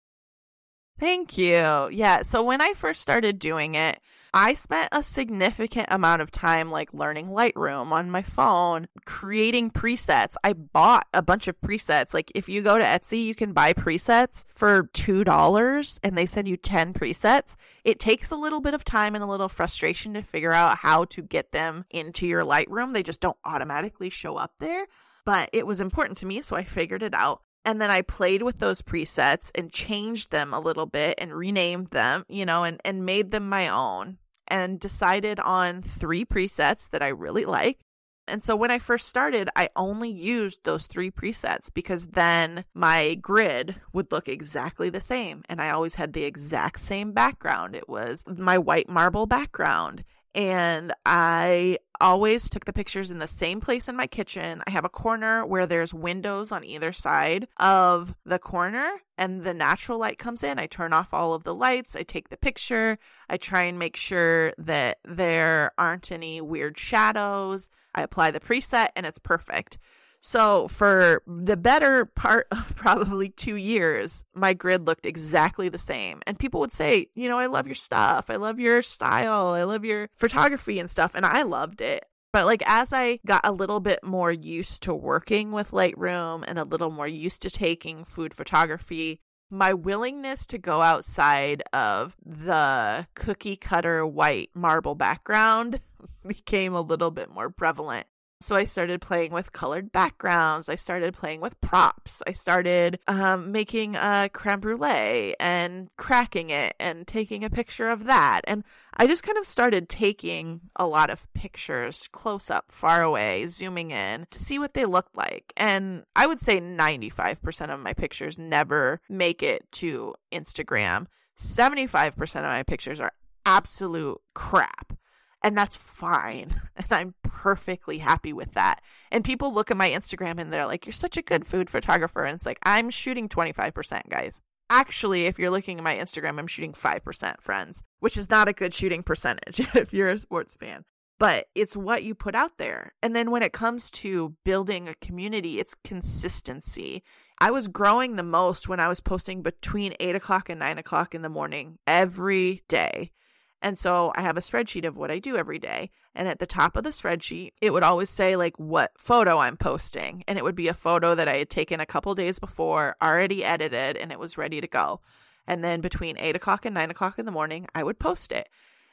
Speaker 2: Thank you. Yeah. So when I first started doing it, I spent a significant amount of time like learning Lightroom on my phone, creating presets. I bought a bunch of presets. Like if you go to Etsy, you can buy presets for $2 and they send you 10 presets. It takes a little bit of time and a little frustration to figure out how to get them into your Lightroom. They just don't automatically show up there but it was important to me, so I figured it out. And then I played with those presets and changed them a little bit and renamed them, you know, and, and made them my own and decided on three presets that I really like. And so when I first started, I only used those three presets because then my grid would look exactly the same. And I always had the exact same background. It was my white marble background and I always took the pictures in the same place in my kitchen. I have a corner where there's windows on either side of the corner and the natural light comes in. I turn off all of the lights. I take the picture. I try and make sure that there aren't any weird shadows. I apply the preset and it's perfect. So, for the better part of probably two years, my grid looked exactly the same. And people would say, you know, I love your stuff. I love your style. I love your photography and stuff. And I loved it. But like as I got a little bit more used to working with Lightroom and a little more used to taking food photography, my willingness to go outside of the cookie cutter white marble background became a little bit more prevalent. So I started playing with colored backgrounds. I started playing with props. I started um, making a creme brulee and cracking it and taking a picture of that. And I just kind of started taking a lot of pictures close up, far away, zooming in to see what they looked like. And I would say 95% of my pictures never make it to Instagram. 75% of my pictures are absolute crap and that's fine. And I'm perfectly happy with that. And people look at my Instagram and they're like, You're such a good food photographer. And it's like, I'm shooting 25%, guys. Actually, if you're looking at my Instagram, I'm shooting 5%, friends, which is not a good shooting percentage if you're a sports fan. But it's what you put out there. And then when it comes to building a community, it's consistency. I was growing the most when I was posting between 8 o'clock and 9 o'clock in the morning every day. And so I have a spreadsheet of what I do every day. And at the top of the spreadsheet, it would always say like what photo I'm posting. And it would be a photo that I had taken a couple days before, already edited, and it was ready to go. And then between eight o'clock and nine o'clock in the morning, I would post it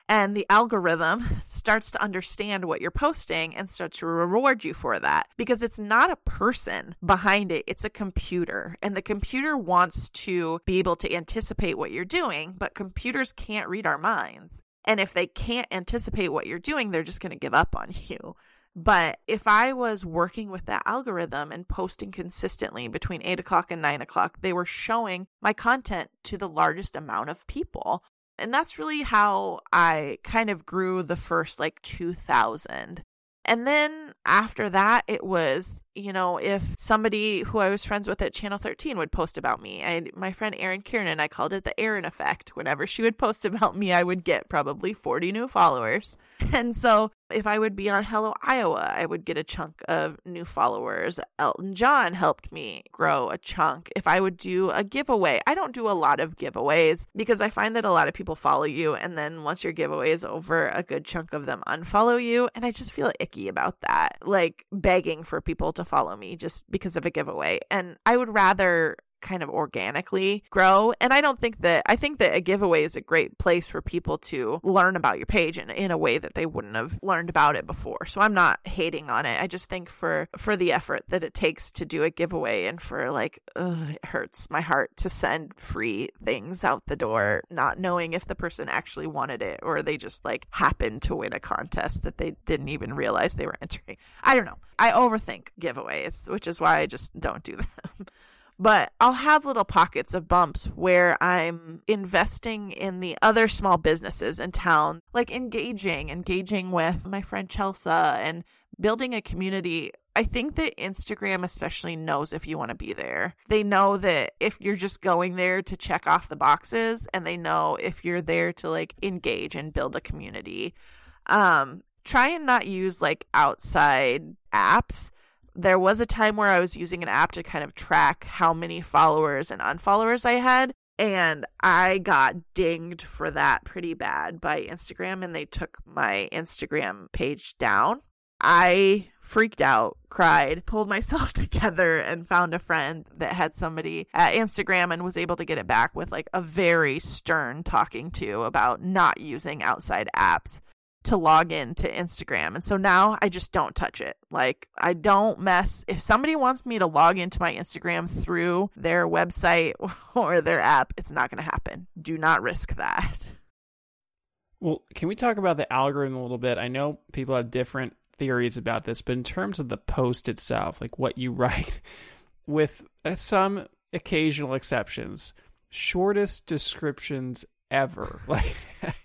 Speaker 2: and the algorithm starts to understand what you're posting and starts to reward you for that. Because it's not a person behind it it's a computer. And the computer wants to be able to anticipate what you're doing but computers can't read our minds. And if they can't anticipate what you're doing they're just going to give up on you. But if I was working with that algorithm and posting consistently between 8 o'clock and 9 o'clock, they were showing my content to the largest amount of people. And that's really how I kind of grew the first like 2000. And then after that, it was, you know, if somebody who I was friends with at Channel 13 would post about me, I, my friend Erin Kiernan, I called it the Erin effect. Whenever she would post about me, I would get probably 40 new followers. And so if I would be on Hello Iowa, I would get a chunk of new followers. Elton John helped me grow a chunk. If I would do a giveaway, I don't do a lot of giveaways because I find that a lot of people follow you and then once your giveaway is over, a good chunk of them unfollow you. And I just feel icky about that, like begging for people to follow me just because of a giveaway. And I would rather kind of organically grow. And I don't think that, I think that a giveaway is a great place for people to learn about your page in, in a way that they wouldn't have learned about it before. So I'm not hating on it. I just think for, for the effort that it takes to do a giveaway and for like, ugh, it hurts my heart to send free things out the door, not knowing if the person actually wanted it or they just like happened to win a contest that they didn't even realize they were entering. I don't know. I overthink giveaways, which is why I just don't do them but I'll have little pockets of bumps where I'm investing in the other small businesses in town, like engaging, engaging with my friend Chelsea and building a community. I think that Instagram especially knows if you want to be there. They know that if you're just going there to check off the boxes and they know if you're there to like engage and build a community. Um try and not use like outside apps there was a time where I was using an app to kind of track how many followers and unfollowers I had. And I got dinged for that pretty bad by Instagram, and they took my Instagram page down. I freaked out, cried, pulled myself together, and found a friend that had somebody at Instagram and was able to get it back with like a very stern talking to about not using outside apps to log in to Instagram. And so now I just don't touch it. Like I don't mess if somebody wants me to log into my Instagram through their website or their app, it's not going to happen. Do not risk that.
Speaker 1: Well, can we talk about the algorithm a little bit? I know people have different theories about this, but in terms of the post itself, like what you write, with uh, some occasional exceptions, shortest descriptions ever. Like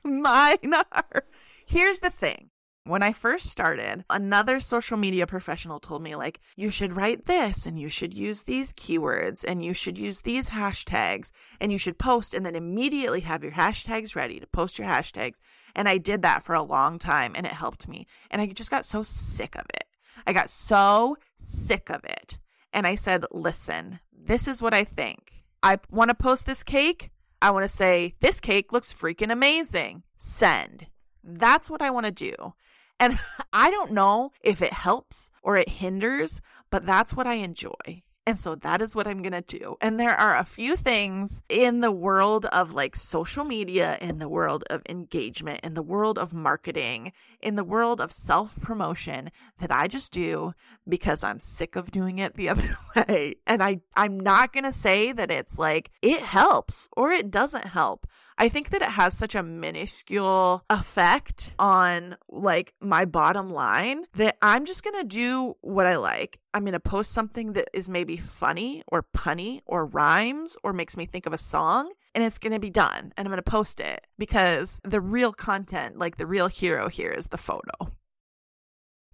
Speaker 2: mine are. Here's the thing. When I first started, another social media professional told me, like, you should write this and you should use these keywords and you should use these hashtags and you should post and then immediately have your hashtags ready to post your hashtags. And I did that for a long time and it helped me. And I just got so sick of it. I got so sick of it. And I said, listen, this is what I think. I want to post this cake. I want to say, this cake looks freaking amazing. Send. That's what I want to do. And I don't know if it helps or it hinders, but that's what I enjoy. And so that is what I'm going to do. And there are a few things in the world of like social media, in the world of engagement, in the world of marketing, in the world of self promotion that I just do because I'm sick of doing it the other way. And I, I'm not going to say that it's like it helps or it doesn't help. I think that it has such a minuscule effect on like my bottom line that I'm just going to do what I like. I'm going to post something that is maybe funny or punny or rhymes or makes me think of a song and it's going to be done and I'm going to post it because the real content, like the real hero here is the photo.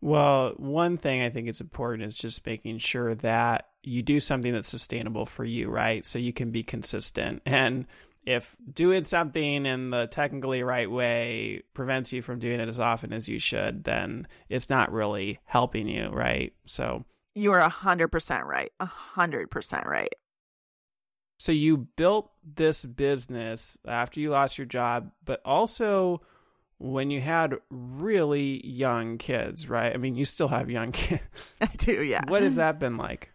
Speaker 1: Well, one thing I think is important is just making sure that you do something that's sustainable for you, right? So you can be consistent. And if doing something in the technically right way prevents you from doing it as often as you should, then it's not really helping you, right? So
Speaker 2: you are 100% right. 100% right.
Speaker 1: So you built this business after you lost your job, but also when you had really young kids, right? I mean, you still have young kids.
Speaker 2: I do, yeah.
Speaker 1: What has that been like?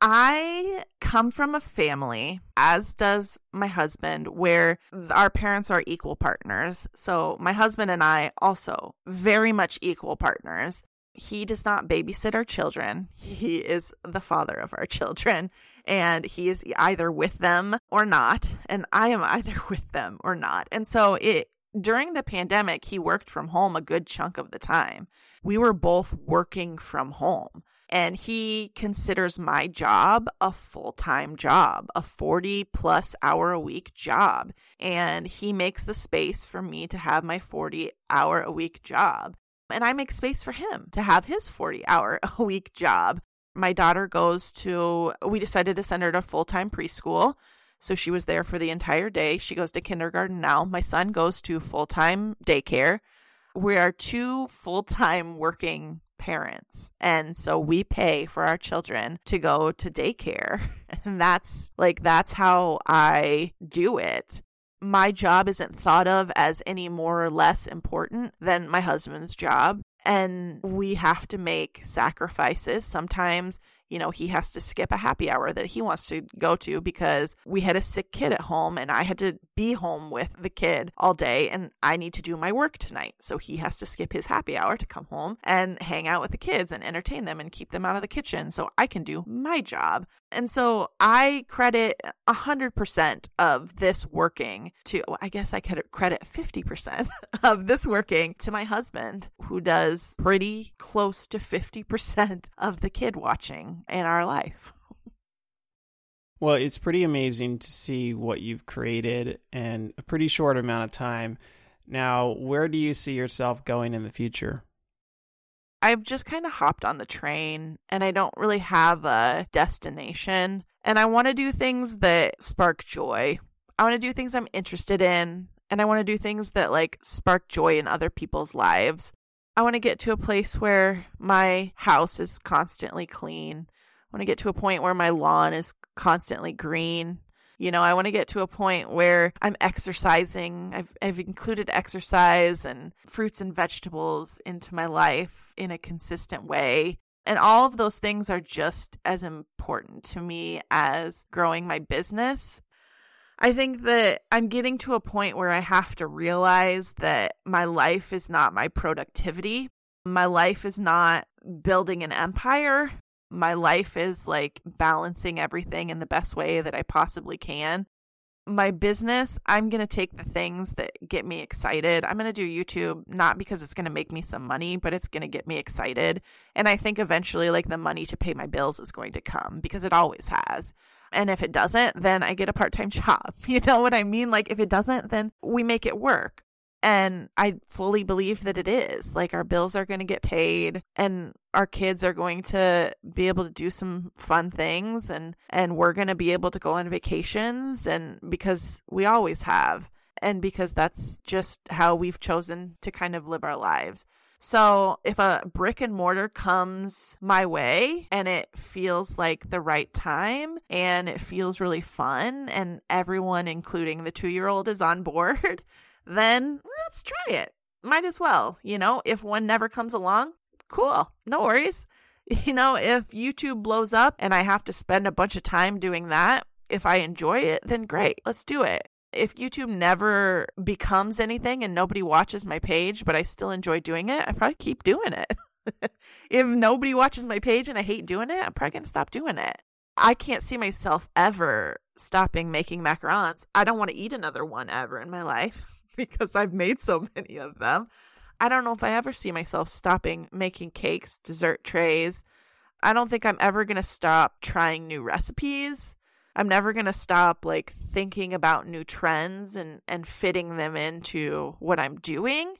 Speaker 2: I come from a family, as does my husband, where our parents are equal partners. So my husband and I also very much equal partners. He does not babysit our children. He is the father of our children, and he is either with them or not. And I am either with them or not. And so it during the pandemic, he worked from home a good chunk of the time. We were both working from home. And he considers my job a full time job, a 40 plus hour a week job. And he makes the space for me to have my 40 hour a week job. And I make space for him to have his 40 hour a week job. My daughter goes to, we decided to send her to full time preschool. So she was there for the entire day. She goes to kindergarten now. My son goes to full time daycare. We are two full time working parents. And so we pay for our children to go to daycare. And that's like, that's how I do it. My job isn't thought of as any more or less important than my husband's job. And we have to make sacrifices. Sometimes you know, he has to skip a happy hour that he wants to go to because we had a sick kid at home and I had to be home with the kid all day and I need to do my work tonight. So he has to skip his happy hour to come home and hang out with the kids and entertain them and keep them out of the kitchen so I can do my job. And so I credit 100% of this working to, oh, I guess I could credit 50% of this working to my husband, who does pretty close to 50% of the kid watching in our life.
Speaker 1: Well, it's pretty amazing to see what you've created in a pretty short amount of time. Now, where do you see yourself going in the future?
Speaker 2: I've just kind of hopped on the train and I don't really have a destination. And I want to do things that spark joy. I want to do things I'm interested in. And I want to do things that like spark joy in other people's lives. I want to get to a place where my house is constantly clean. I want to get to a point where my lawn is constantly green. You know, I want to get to a point where I'm exercising. I've I've included exercise and fruits and vegetables into my life in a consistent way. And all of those things are just as important to me as growing my business. I think that I'm getting to a point where I have to realize that my life is not my productivity. My life is not building an empire my life is like balancing everything in the best way that I possibly can. My business, I'm going to take the things that get me excited. I'm going to do YouTube not because it's going to make me some money, but it's going to get me excited. And I think eventually, like, the money to pay my bills is going to come because it always has. And if it doesn't, then I get a part time job. You know what I mean? Like, if it doesn't, then we make it work. And I fully believe that it is. Like, our bills are going to get paid and our kids are going to be able to do some fun things and, and we're going to be able to go on vacations. And because we always have. And because that's just how we've chosen to kind of live our lives. So if a brick and mortar comes my way and it feels like the right time and it feels really fun and everyone, including the two year old, is on board, then let's try it. Might as well, you know, if one never comes along, cool, no worries. You know, if YouTube blows up and I have to spend a bunch of time doing that, if I enjoy it, then great, let's do it. If YouTube never becomes anything and nobody watches my page, but I still enjoy doing it, I probably keep doing it. if nobody watches my page and I hate doing it, I'm probably going to stop doing it. I can't see myself ever stopping making macarons. I don't want to eat another one ever in my life because I've made so many of them. I don't know if I ever see myself stopping making cakes, dessert trays. I don't think I'm ever going to stop trying new recipes. I'm never going to stop like thinking about new trends and and fitting them into what I'm doing.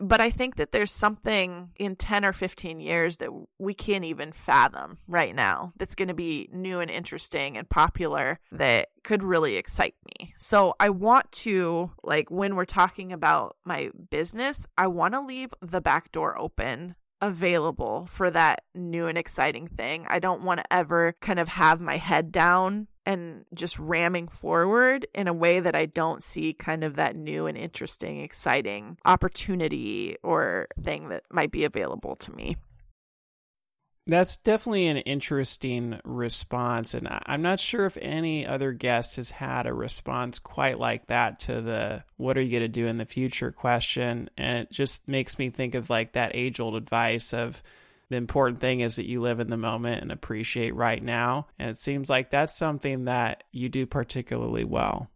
Speaker 2: But I think that there's something in 10 or 15 years that we can't even fathom right now that's going to be new and interesting and popular that could really excite me. So I want to, like, when we're talking about my business, I want to leave the back door open available for that new and exciting thing. I don't want to ever kind of have my head down and just ramming forward in a way that I don't see kind of that new and interesting, exciting opportunity or thing that might be available to me.
Speaker 1: That's definitely an interesting response. And I'm not sure if any other guest has had a response quite like that to the what are you going to do in the future question. And it just makes me think of like that age old advice of, the important thing is that you live in the moment and appreciate right now. And it seems like that's something that you do particularly well.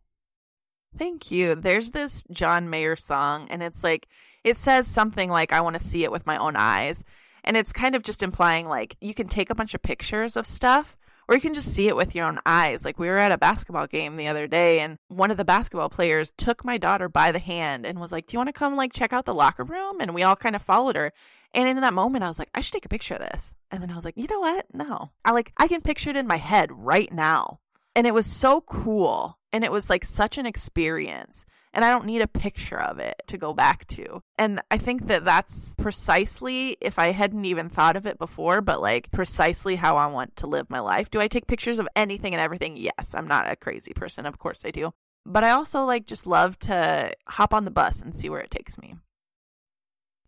Speaker 2: Thank you. There's this John Mayer song, and it's like, it says something like, I want to see it with my own eyes. And it's kind of just implying like you can take a bunch of pictures of stuff or you can just see it with your own eyes. Like we were at a basketball game the other day and one of the basketball players took my daughter by the hand and was like, "Do you want to come like check out the locker room?" And we all kind of followed her. And in that moment, I was like, I should take a picture of this. And then I was like, you know what? No. I like, I can picture it in my head right now. And it was so cool. And it was like such an experience. And I don't need a picture of it to go back to. And I think that that's precisely, if I hadn't even thought of it before, but like precisely how I want to live my life. Do I take pictures of anything and everything? Yes. I'm not a crazy person. Of course I do. But I also like just love to hop on the bus and see where it takes me.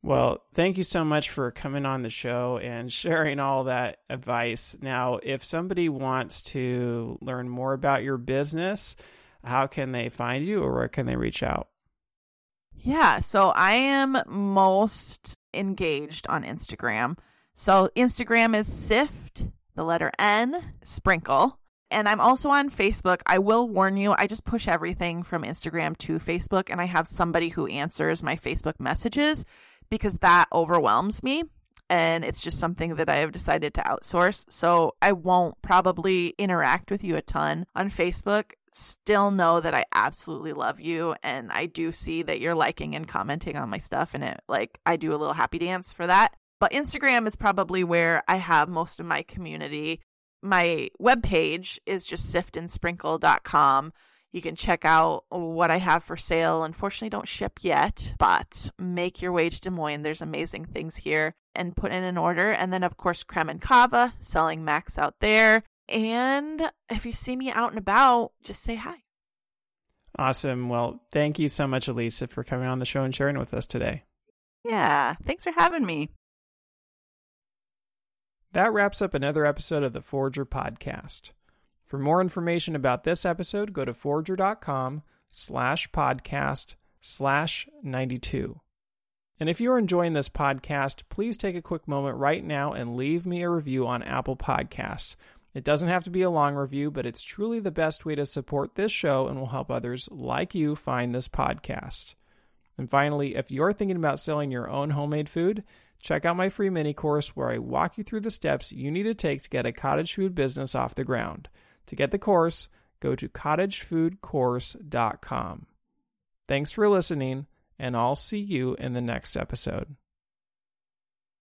Speaker 1: Well, thank you so much for coming on the show and sharing all that advice. Now, if somebody wants to learn more about your business, how can they find you or where can they reach out?
Speaker 2: Yeah, so I am most engaged on Instagram. So Instagram is sift, the letter N, sprinkle. And I'm also on Facebook. I will warn you, I just push everything from Instagram to Facebook, and I have somebody who answers my Facebook messages because that overwhelms me and it's just something that I have decided to outsource. So I won't probably interact with you a ton on Facebook. Still know that I absolutely love you and I do see that you're liking and commenting on my stuff and it like I do a little happy dance for that. But Instagram is probably where I have most of my community. My webpage is just siftandsprinkle.com. You can check out what I have for sale. Unfortunately, don't ship yet, but make your way to Des Moines. There's amazing things here and put in an order. And then, of course, Creme and Cava, selling Max out there. And if you see me out and about, just say hi.
Speaker 1: Awesome. Well, thank you so much, Alisa, for coming on the show and sharing with us today.
Speaker 2: Yeah. Thanks for having me.
Speaker 1: That wraps up another episode of the Forrager Podcast. For more information about this episode, go to forrager.com slash podcast slash 92. And if you're enjoying this podcast, please take a quick moment right now and leave me a review on Apple Podcasts. It doesn't have to be a long review, but it's truly the best way to support this show and will help others like you find this podcast. And finally, if you're thinking about selling your own homemade food, check out my free mini course where I walk you through the steps you need to take to get a cottage food business off the ground. To get the course, go to cottagefoodcourse.com. Thanks for listening, and I'll see you in the next episode.